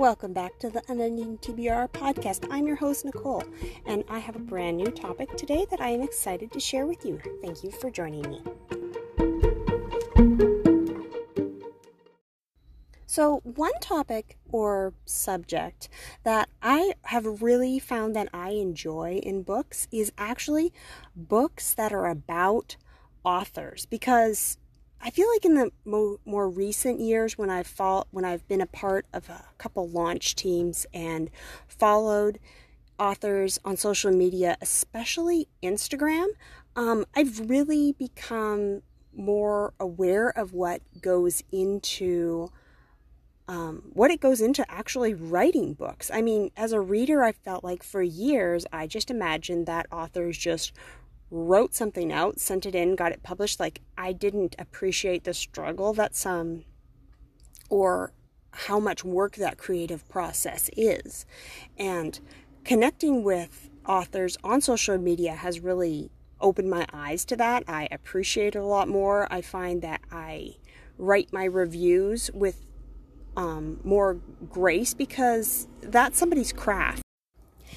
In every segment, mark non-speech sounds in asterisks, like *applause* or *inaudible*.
Welcome back to the Unending TBR podcast. I'm your host, Nicole, and I have a brand new topic today that I am excited to share with you. Thank you for joining me. So, one topic or subject that I have really found that I enjoy in books is actually books that are about authors because I feel like in the mo- more recent years, when I've fought, when I've been a part of a couple launch teams and followed authors on social media, especially Instagram, um, I've really become more aware of what goes into um, what it goes into actually writing books. I mean, as a reader, I felt like for years I just imagined that authors just wrote something out, sent it in, got it published. Like, I didn't appreciate the struggle that some or how much work that creative process is. And connecting with authors on social media has really opened my eyes to that. I appreciate it a lot more. I find that I write my reviews with um, more grace because that's somebody's craft.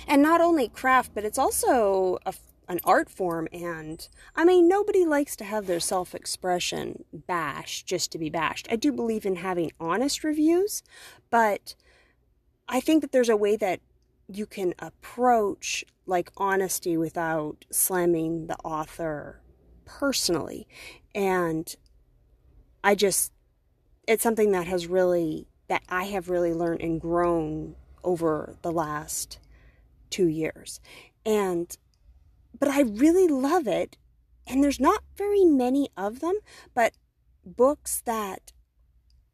And not only craft, but it's also a an art form and I mean nobody likes to have their self-expression bashed just to be bashed. I do believe in having honest reviews, but I think that there's a way that you can approach like honesty without slamming the author personally. And I just it's something that has really that I have really learned and grown over the last 2 years. And but I really love it. And there's not very many of them, but books that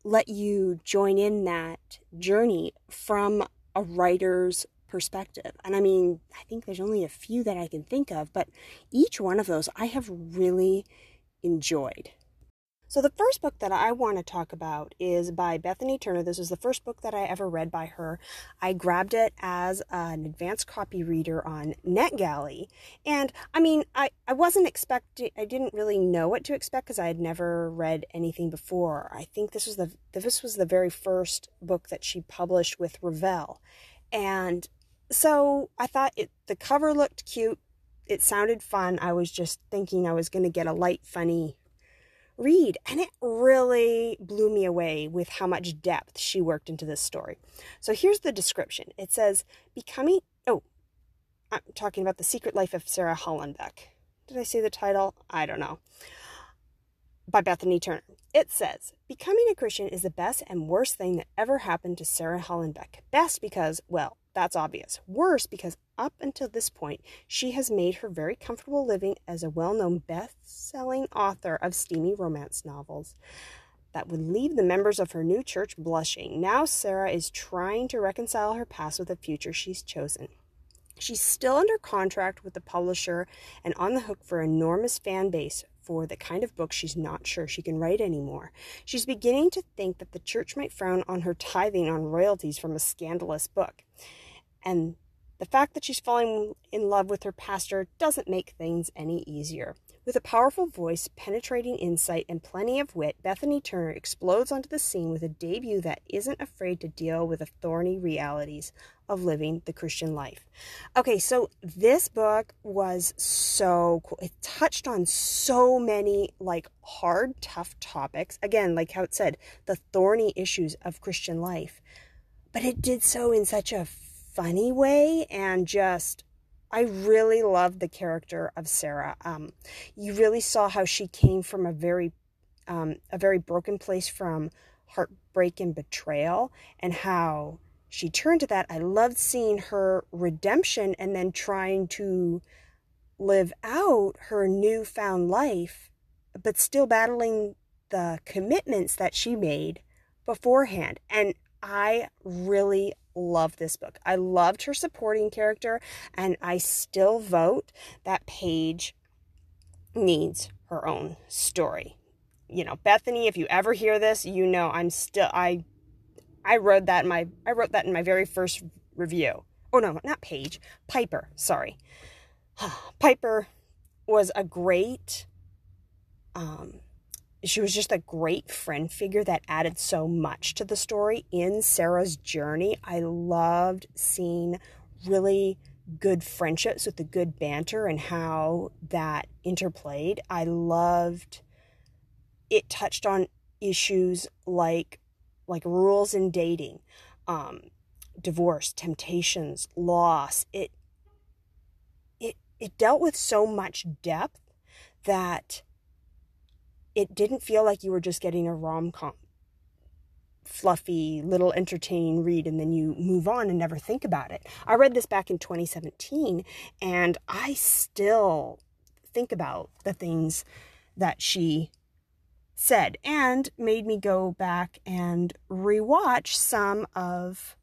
let you join in that journey from a writer's perspective. And I mean, I think there's only a few that I can think of, but each one of those I have really enjoyed. So, the first book that I want to talk about is by Bethany Turner. This is the first book that I ever read by her. I grabbed it as an advanced copy reader on NetGalley. And I mean, I, I wasn't expecting, I didn't really know what to expect because I had never read anything before. I think this was the, this was the very first book that she published with Revell. And so I thought it, the cover looked cute. It sounded fun. I was just thinking I was going to get a light, funny read. And it really blew me away with how much depth she worked into this story. So here's the description it says, Becoming, oh, I'm talking about The Secret Life of Sarah Hollenbeck. Did I say the title? I don't know. By Bethany Turner. It says, Becoming a Christian is the best and worst thing that ever happened to Sarah Hollenbeck. Best because, well, that's obvious. Worse, because up until this point, she has made her very comfortable living as a well known best selling author of steamy romance novels that would leave the members of her new church blushing. Now, Sarah is trying to reconcile her past with the future she's chosen. She's still under contract with the publisher and on the hook for enormous fan base for the kind of book she's not sure she can write anymore. She's beginning to think that the church might frown on her tithing on royalties from a scandalous book. And the fact that she's falling in love with her pastor doesn't make things any easier. With a powerful voice, penetrating insight, and plenty of wit, Bethany Turner explodes onto the scene with a debut that isn't afraid to deal with the thorny realities of living the Christian life. Okay, so this book was so cool. It touched on so many like hard, tough topics. Again, like how it said, the thorny issues of Christian life. But it did so in such a funny way and just I really loved the character of Sarah. Um, you really saw how she came from a very um, a very broken place from heartbreak and betrayal, and how she turned to that. I loved seeing her redemption and then trying to live out her newfound life, but still battling the commitments that she made beforehand. And I really love this book. I loved her supporting character, and I still vote that Paige needs her own story. You know, Bethany, if you ever hear this, you know I'm still I I wrote that in my I wrote that in my very first review. Oh no, not Paige, Piper, sorry. *sighs* Piper was a great um she was just a great friend figure that added so much to the story in Sarah's journey. I loved seeing really good friendships with the good banter and how that interplayed. I loved it touched on issues like like rules in dating, um, divorce, temptations, loss. It it it dealt with so much depth that it didn't feel like you were just getting a rom com fluffy, little entertaining read, and then you move on and never think about it. I read this back in 2017, and I still think about the things that she said and made me go back and rewatch some of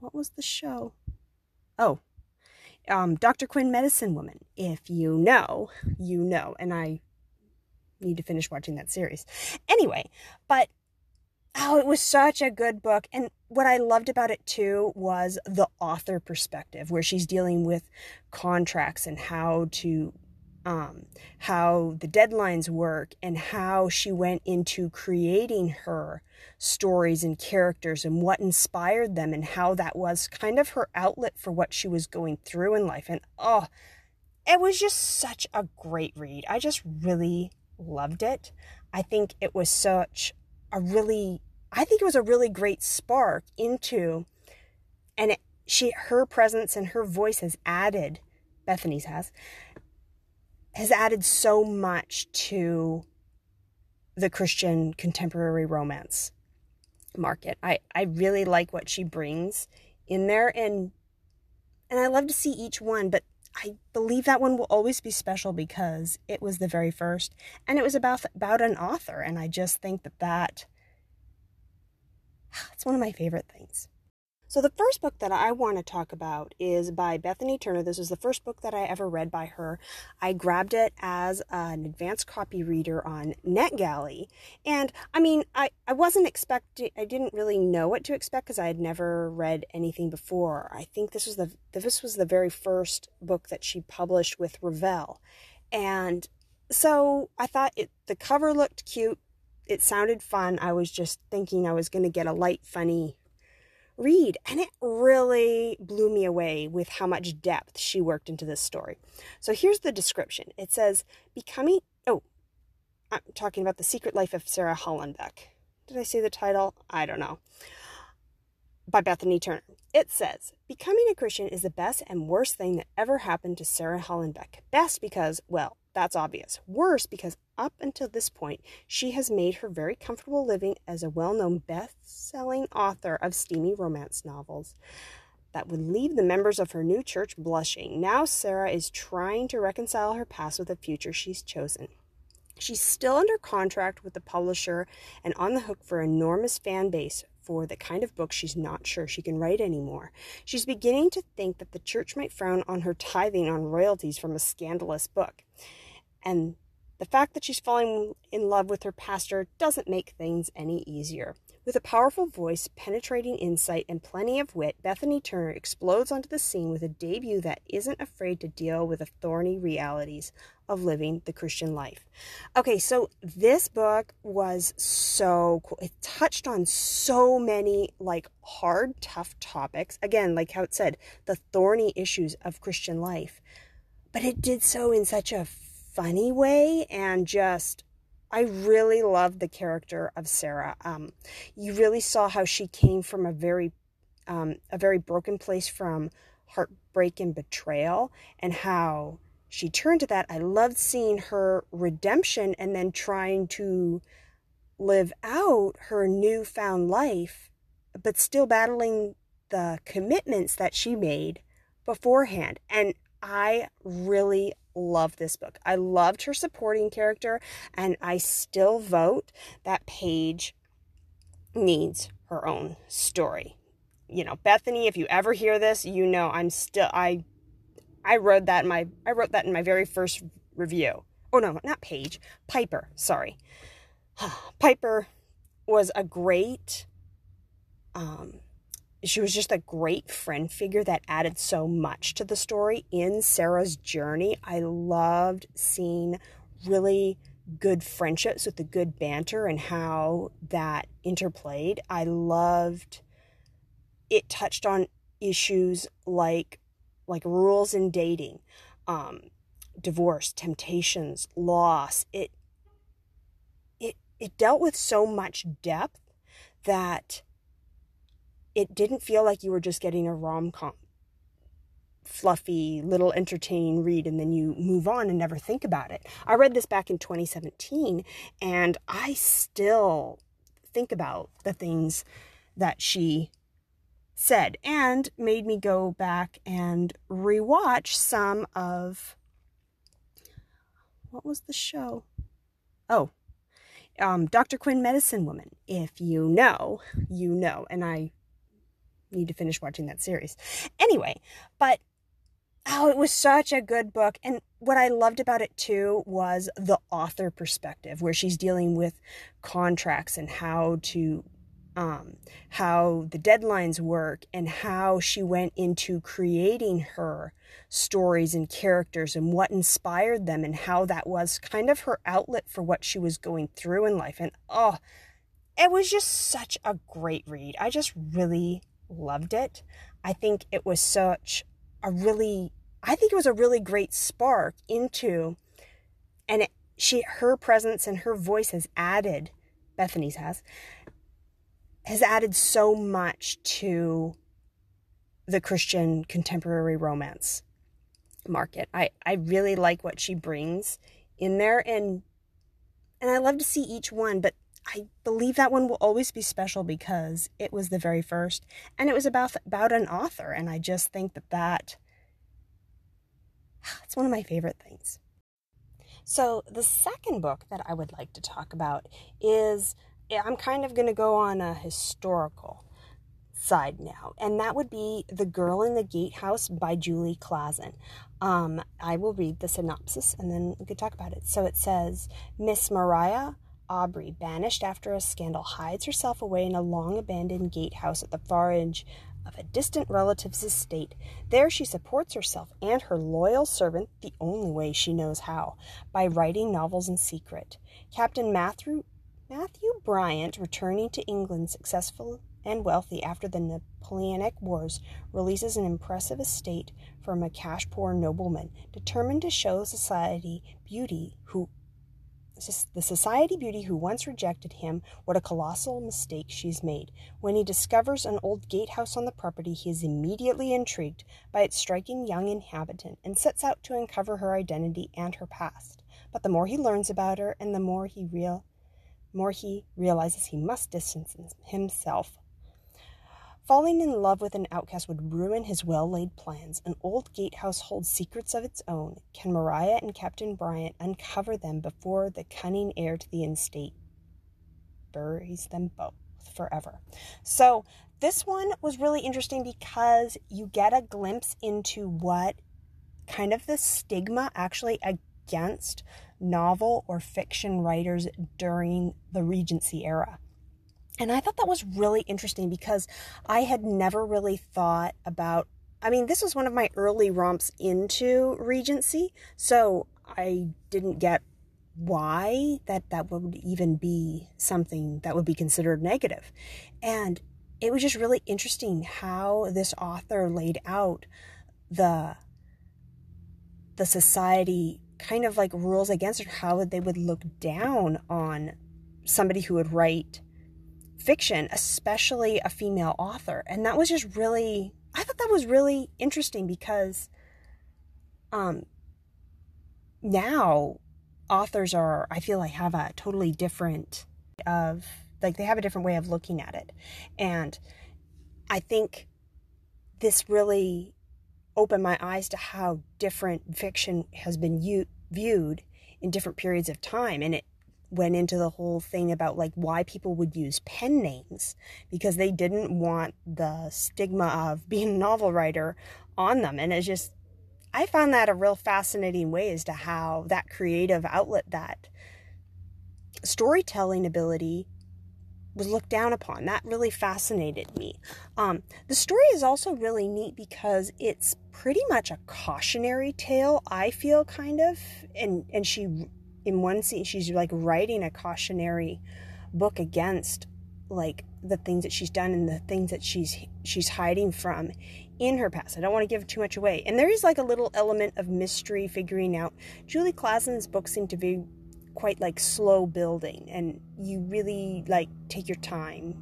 what was the show? Oh, um, Dr. Quinn Medicine Woman. If you know, you know. And I need to finish watching that series. Anyway, but oh, it was such a good book. And what I loved about it too was the author perspective, where she's dealing with contracts and how to um, how the deadlines work and how she went into creating her stories and characters and what inspired them and how that was kind of her outlet for what she was going through in life. And oh, it was just such a great read. I just really loved it. I think it was such a really I think it was a really great spark into and it, she her presence and her voice has added Bethany's has has added so much to the Christian contemporary romance market. I I really like what she brings in there and and I love to see each one, but I believe that one will always be special because it was the very first and it was about about an author and I just think that that *sighs* it's one of my favorite things. So, the first book that I want to talk about is by Bethany Turner. This is the first book that I ever read by her. I grabbed it as an advanced copy reader on NetGalley. And I mean, I, I wasn't expecting, I didn't really know what to expect because I had never read anything before. I think this was the, this was the very first book that she published with Revell. And so I thought it, the cover looked cute. It sounded fun. I was just thinking I was going to get a light, funny read. And it really blew me away with how much depth she worked into this story. So here's the description it says, Becoming, oh, I'm talking about The Secret Life of Sarah Hollenbeck. Did I say the title? I don't know. By Bethany Turner. It says, Becoming a Christian is the best and worst thing that ever happened to Sarah Hollenbeck. Best because, well, that's obvious. Worse, because up until this point, she has made her very comfortable living as a well known best selling author of steamy romance novels that would leave the members of her new church blushing. Now, Sarah is trying to reconcile her past with the future she's chosen. She's still under contract with the publisher and on the hook for enormous fan base for the kind of book she's not sure she can write anymore. She's beginning to think that the church might frown on her tithing on royalties from a scandalous book. And the fact that she's falling in love with her pastor doesn't make things any easier. With a powerful voice, penetrating insight, and plenty of wit, Bethany Turner explodes onto the scene with a debut that isn't afraid to deal with the thorny realities of living the Christian life. Okay, so this book was so cool. It touched on so many like hard, tough topics. Again, like how it said, the thorny issues of Christian life. But it did so in such a funny way and just I really loved the character of Sarah. Um, you really saw how she came from a very um, a very broken place from heartbreak and betrayal and how she turned to that. I loved seeing her redemption and then trying to live out her newfound life, but still battling the commitments that she made beforehand. And I really love this book. I loved her supporting character, and I still vote that Paige needs her own story. You know, Bethany, if you ever hear this, you know I'm still I I wrote that in my I wrote that in my very first review. Oh no, not Paige, Piper, sorry. *sighs* Piper was a great um she was just a great friend figure that added so much to the story in Sarah's journey. I loved seeing really good friendships with the good banter and how that interplayed. I loved it touched on issues like like rules in dating, um, divorce, temptations, loss. It it it dealt with so much depth that it didn't feel like you were just getting a rom-com fluffy little entertaining read and then you move on and never think about it. I read this back in 2017 and I still think about the things that she said and made me go back and rewatch some of what was the show? Oh, um, Dr. Quinn Medicine Woman. If you know, you know. And I need to finish watching that series. Anyway, but oh, it was such a good book. And what I loved about it too was the author perspective, where she's dealing with contracts and how to um, how the deadlines work and how she went into creating her stories and characters and what inspired them and how that was kind of her outlet for what she was going through in life. And oh, it was just such a great read. I just really loved it. I think it was such a really, I think it was a really great spark into, and it, she, her presence and her voice has added, Bethany's has, has added so much to the Christian contemporary romance market. I, I really like what she brings in there and and I love to see each one, but I believe that one will always be special because it was the very first and it was about about an author and I just think that that *sighs* it's one of my favorite things. So, the second book that I would like to talk about is I'm kind of going to go on a historical side now, and that would be The Girl in the Gatehouse by Julie Klassen. Um, I will read the synopsis and then we could talk about it. So it says Miss Mariah Aubrey, banished after a scandal, hides herself away in a long abandoned gatehouse at the far edge of a distant relative's estate. There she supports herself and her loyal servant the only way she knows how by writing novels in secret. Captain Matthew Matthew Bryant, returning to England successful and wealthy after the Napoleonic Wars, releases an impressive estate from a cash poor nobleman, determined to show society beauty who the society beauty who once rejected him what a colossal mistake she's made. When he discovers an old gatehouse on the property, he is immediately intrigued by its striking young inhabitant and sets out to uncover her identity and her past. But the more he learns about her and the more he real more he realizes he must distance himself. Falling in love with an outcast would ruin his well laid plans. An old gatehouse holds secrets of its own. Can Mariah and Captain Bryant uncover them before the cunning heir to the estate buries them both forever? So, this one was really interesting because you get a glimpse into what kind of the stigma actually against novel or fiction writers during the Regency era. And I thought that was really interesting because I had never really thought about. I mean, this was one of my early romps into Regency, so I didn't get why that that would even be something that would be considered negative. And it was just really interesting how this author laid out the the society kind of like rules against it, how they would look down on somebody who would write fiction, especially a female author. And that was just really, I thought that was really interesting because um, now authors are, I feel like, have a totally different of like they have a different way of looking at it. And I think this really opened my eyes to how different fiction has been u- viewed in different periods of time. And it went into the whole thing about like why people would use pen names because they didn't want the stigma of *laughs* being a novel writer on them. And it's just, I found that a real fascinating way as to how that creative outlet, that storytelling ability was looked down upon. That really fascinated me. Um, the story is also really neat because it's pretty much a cautionary tale, I feel kind of, and, and she in one scene she's like writing a cautionary book against like the things that she's done and the things that she's she's hiding from in her past. I don't want to give too much away. And there is like a little element of mystery figuring out. Julie Klassen's books seem to be quite like slow building and you really like take your time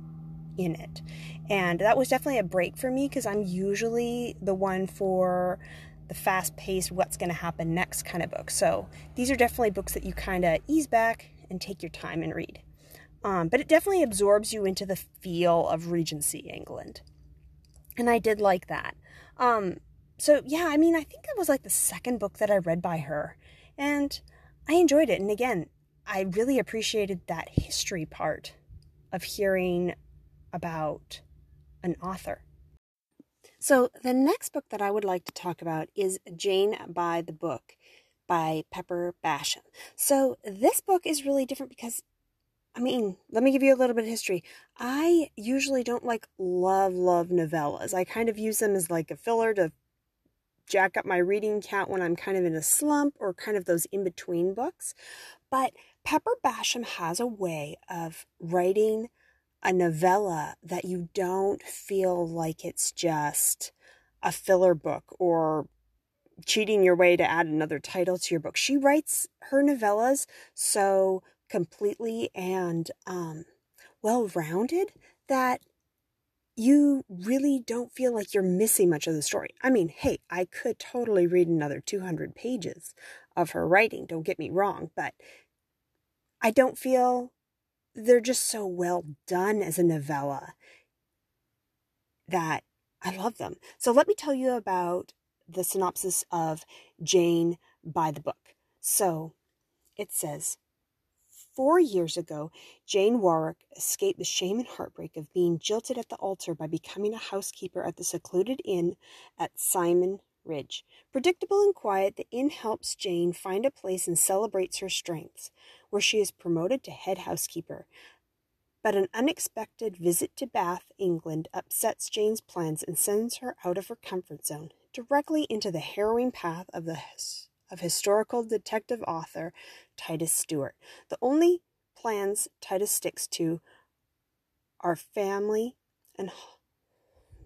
in it. And that was definitely a break for me because I'm usually the one for the fast paced, what's going to happen next kind of book. So these are definitely books that you kind of ease back and take your time and read. Um, but it definitely absorbs you into the feel of Regency England. And I did like that. Um, so, yeah, I mean, I think it was like the second book that I read by her. And I enjoyed it. And again, I really appreciated that history part of hearing about an author. So, the next book that I would like to talk about is Jane by the Book by Pepper Basham. So, this book is really different because I mean, let me give you a little bit of history. I usually don't like love, love novellas. I kind of use them as like a filler to jack up my reading count when I'm kind of in a slump or kind of those in between books. But Pepper Basham has a way of writing a novella that you don't feel like it's just a filler book or cheating your way to add another title to your book. She writes her novellas so completely and um, well rounded that you really don't feel like you're missing much of the story. I mean, hey, I could totally read another 200 pages of her writing, don't get me wrong, but I don't feel they're just so well done as a novella that I love them. So let me tell you about the synopsis of Jane by the book. So it says, Four years ago, Jane Warwick escaped the shame and heartbreak of being jilted at the altar by becoming a housekeeper at the secluded inn at Simon Ridge. Predictable and quiet, the inn helps Jane find a place and celebrates her strengths, where she is promoted to head housekeeper. But an unexpected visit to Bath, England, upsets Jane's plans and sends her out of her comfort zone, directly into the harrowing path of the of historical detective author Titus Stewart. The only plans Titus sticks to are family and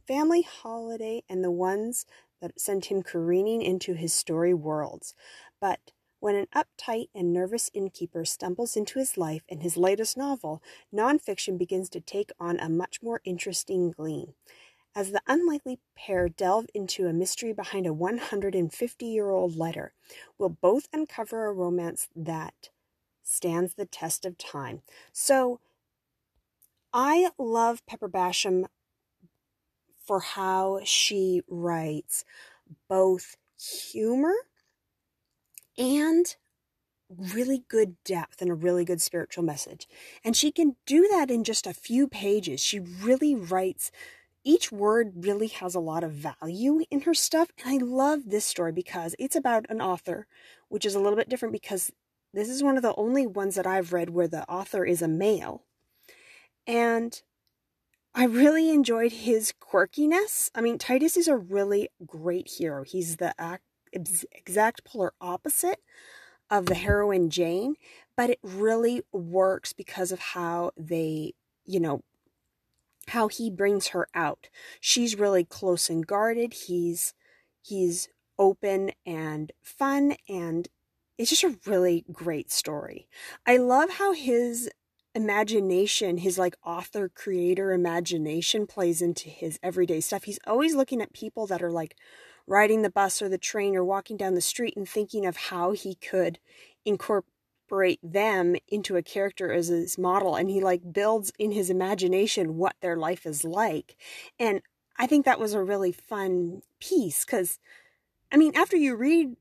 family holiday and the ones that sent him careening into his story worlds. But when an uptight and nervous innkeeper stumbles into his life in his latest novel, nonfiction begins to take on a much more interesting gleam. As the unlikely pair delve into a mystery behind a 150 year old letter, will both uncover a romance that stands the test of time. So, I love Pepper Basham for how she writes both humor and really good depth and a really good spiritual message. And she can do that in just a few pages. She really writes each word really has a lot of value in her stuff. And I love this story because it's about an author, which is a little bit different because this is one of the only ones that I've read where the author is a male. And I really enjoyed his quirkiness. I mean, Titus is a really great hero. He's the exact polar opposite of the heroine Jane, but it really works because of how they, you know, how he brings her out. She's really close and guarded. He's he's open and fun and it's just a really great story. I love how his imagination, his like author creator imagination plays into his everyday stuff. He's always looking at people that are like riding the bus or the train or walking down the street and thinking of how he could incorporate them into a character as his model. And he like builds in his imagination what their life is like. And i think that was a really fun piece because i mean after you read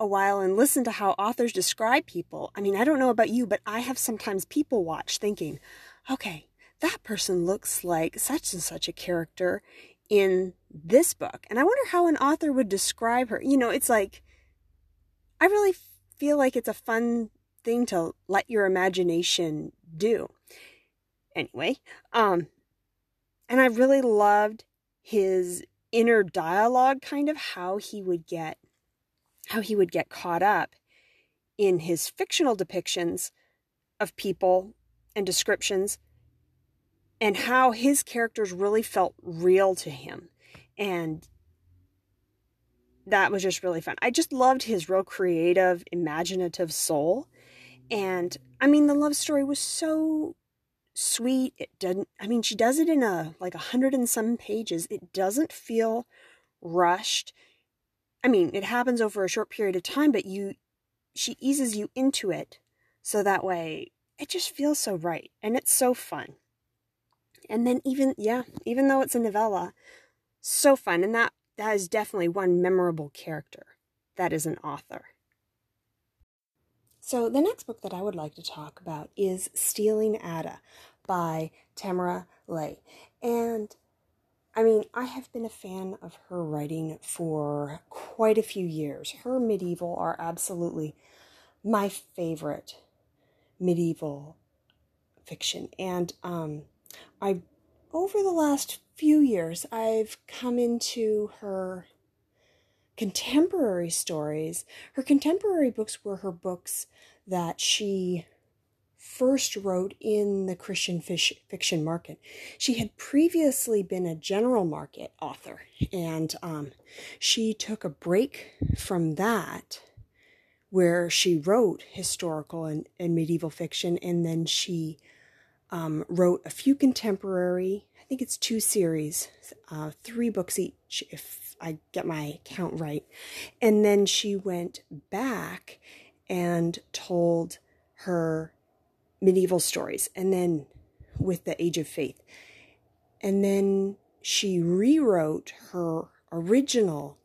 a while and listen to how authors describe people i mean i don't know about you but i have sometimes people watch thinking okay that person looks like such and such a character in this book and i wonder how an author would describe her you know it's like i really feel like it's a fun thing to let your imagination do. Anyway, um, and I really loved his inner dialogue, kind of how he would get, how he would get caught up in his fictional depictions of people and descriptions and how his characters really felt real to him. And that was just really fun. I just loved his real creative, imaginative soul. And I mean, the love story was so sweet. It doesn't, I mean, she does it in a like a hundred and some pages. It doesn't feel rushed. I mean, it happens over a short period of time, but you, she eases you into it so that way it just feels so right and it's so fun. And then even yeah, even though it's a novella, so fun and that that is definitely one memorable character that is an author. So the next book that I would like to talk about is Stealing Ada by Tamara Leigh. And I mean, I have been a fan of her writing for quite a few years. Her medieval are absolutely my favorite medieval fiction. And um, I, over the last few years, I've come into her contemporary stories. Her contemporary books were her books that she first wrote in the Christian fish, fiction market. She had previously been a general market author, and um, she took a break from that, where she wrote historical and, and medieval fiction, and then she um, wrote a few contemporary. I think it's two series, uh, three books each, if I get my count right. And then she went back and told her medieval stories, and then with the Age of Faith. And then she rewrote her original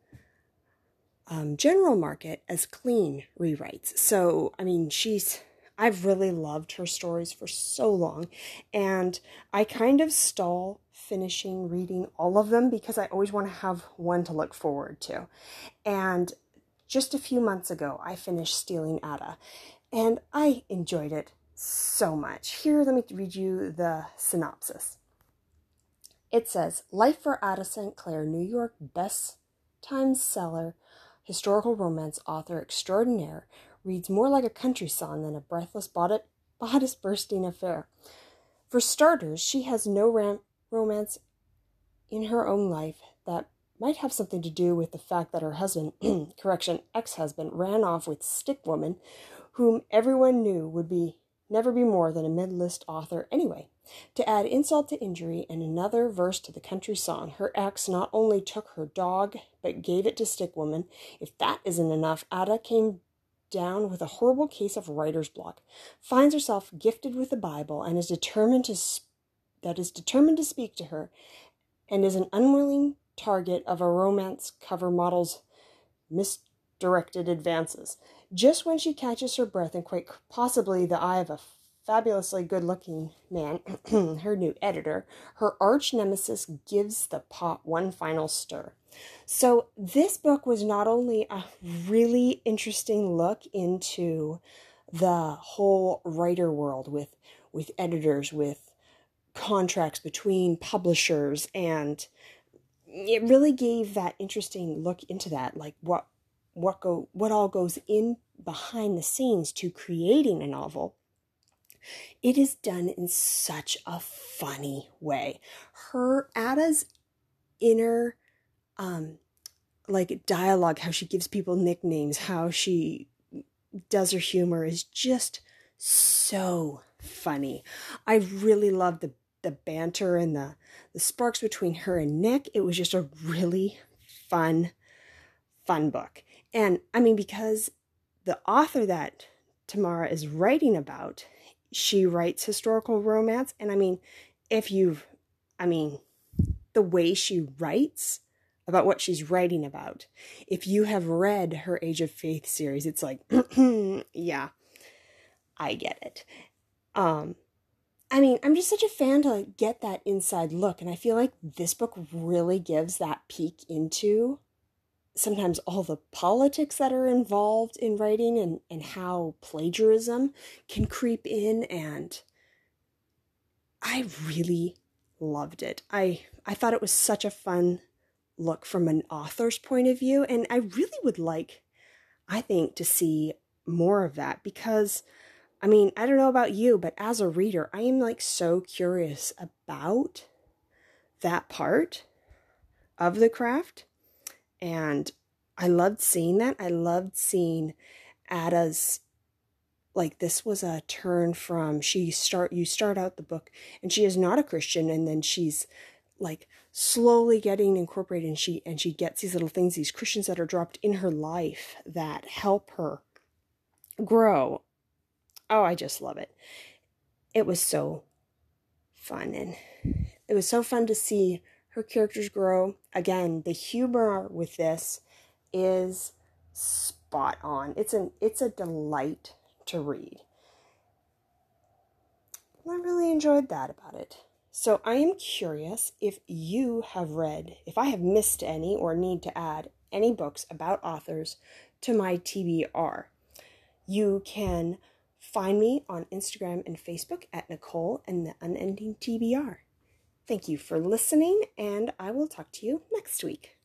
um, general market as clean rewrites. So, I mean, she's, I've really loved her stories for so long. And I kind of stall finishing reading all of them because I always want to have one to look forward to. And just a few months ago, I finished Stealing Ada, and I enjoyed it so much. Here, let me read you the synopsis. It says Life for Ada St. Clair, New York best time seller, historical romance author extraordinaire, reads more like a country song than a breathless bodice bursting affair. For starters, she has no ram- romance in her own life that might have something to do with the fact that her husband, *clears throat* correction, ex husband, ran off with Stick Woman, whom everyone knew would be never be more than a mid list author anyway. To add insult to injury and another verse to the country song, her ex not only took her dog, but gave it to Stickwoman. If that isn't enough, Ada came down with a horrible case of writer's block, finds herself gifted with the Bible, and is determined to sp- that is determined to speak to her, and is an unwilling target of a romance cover model's misdirected advances. Just when she catches her breath and quite possibly the eye of a fabulously good looking man, *clears throat* her new editor, her arch nemesis gives the pot one final stir. So, this book was not only a really interesting look into the whole writer world with, with editors, with contracts between publishers, and it really gave that interesting look into that, like what what go what all goes in behind the scenes to creating a novel it is done in such a funny way. Her ada's inner um like dialogue how she gives people nicknames how she does her humor is just so funny. I really love the the banter and the the sparks between her and nick. It was just a really fun fun book. And I mean, because the author that Tamara is writing about, she writes historical romance. And I mean, if you've, I mean, the way she writes about what she's writing about, if you have read her Age of Faith series, it's like, *clears throat* yeah, I get it. Um, I mean, I'm just such a fan to get that inside look. And I feel like this book really gives that peek into sometimes all the politics that are involved in writing and, and how plagiarism can creep in and I really loved it. I I thought it was such a fun look from an author's point of view and I really would like I think to see more of that because I mean, I don't know about you, but as a reader, I am like so curious about that part of the craft. And I loved seeing that. I loved seeing Ada's like this was a turn from she start you start out the book and she is not a Christian and then she's like slowly getting incorporated and she and she gets these little things these Christians that are dropped in her life that help her grow oh, I just love it. It was so fun and it was so fun to see her characters grow. Again, the humor with this is spot on. It's an it's a delight to read. I really enjoyed that about it. So I am curious if you have read, if I have missed any or need to add any books about authors to my TBR. You can Find me on Instagram and Facebook at Nicole and the Unending TBR. Thank you for listening, and I will talk to you next week.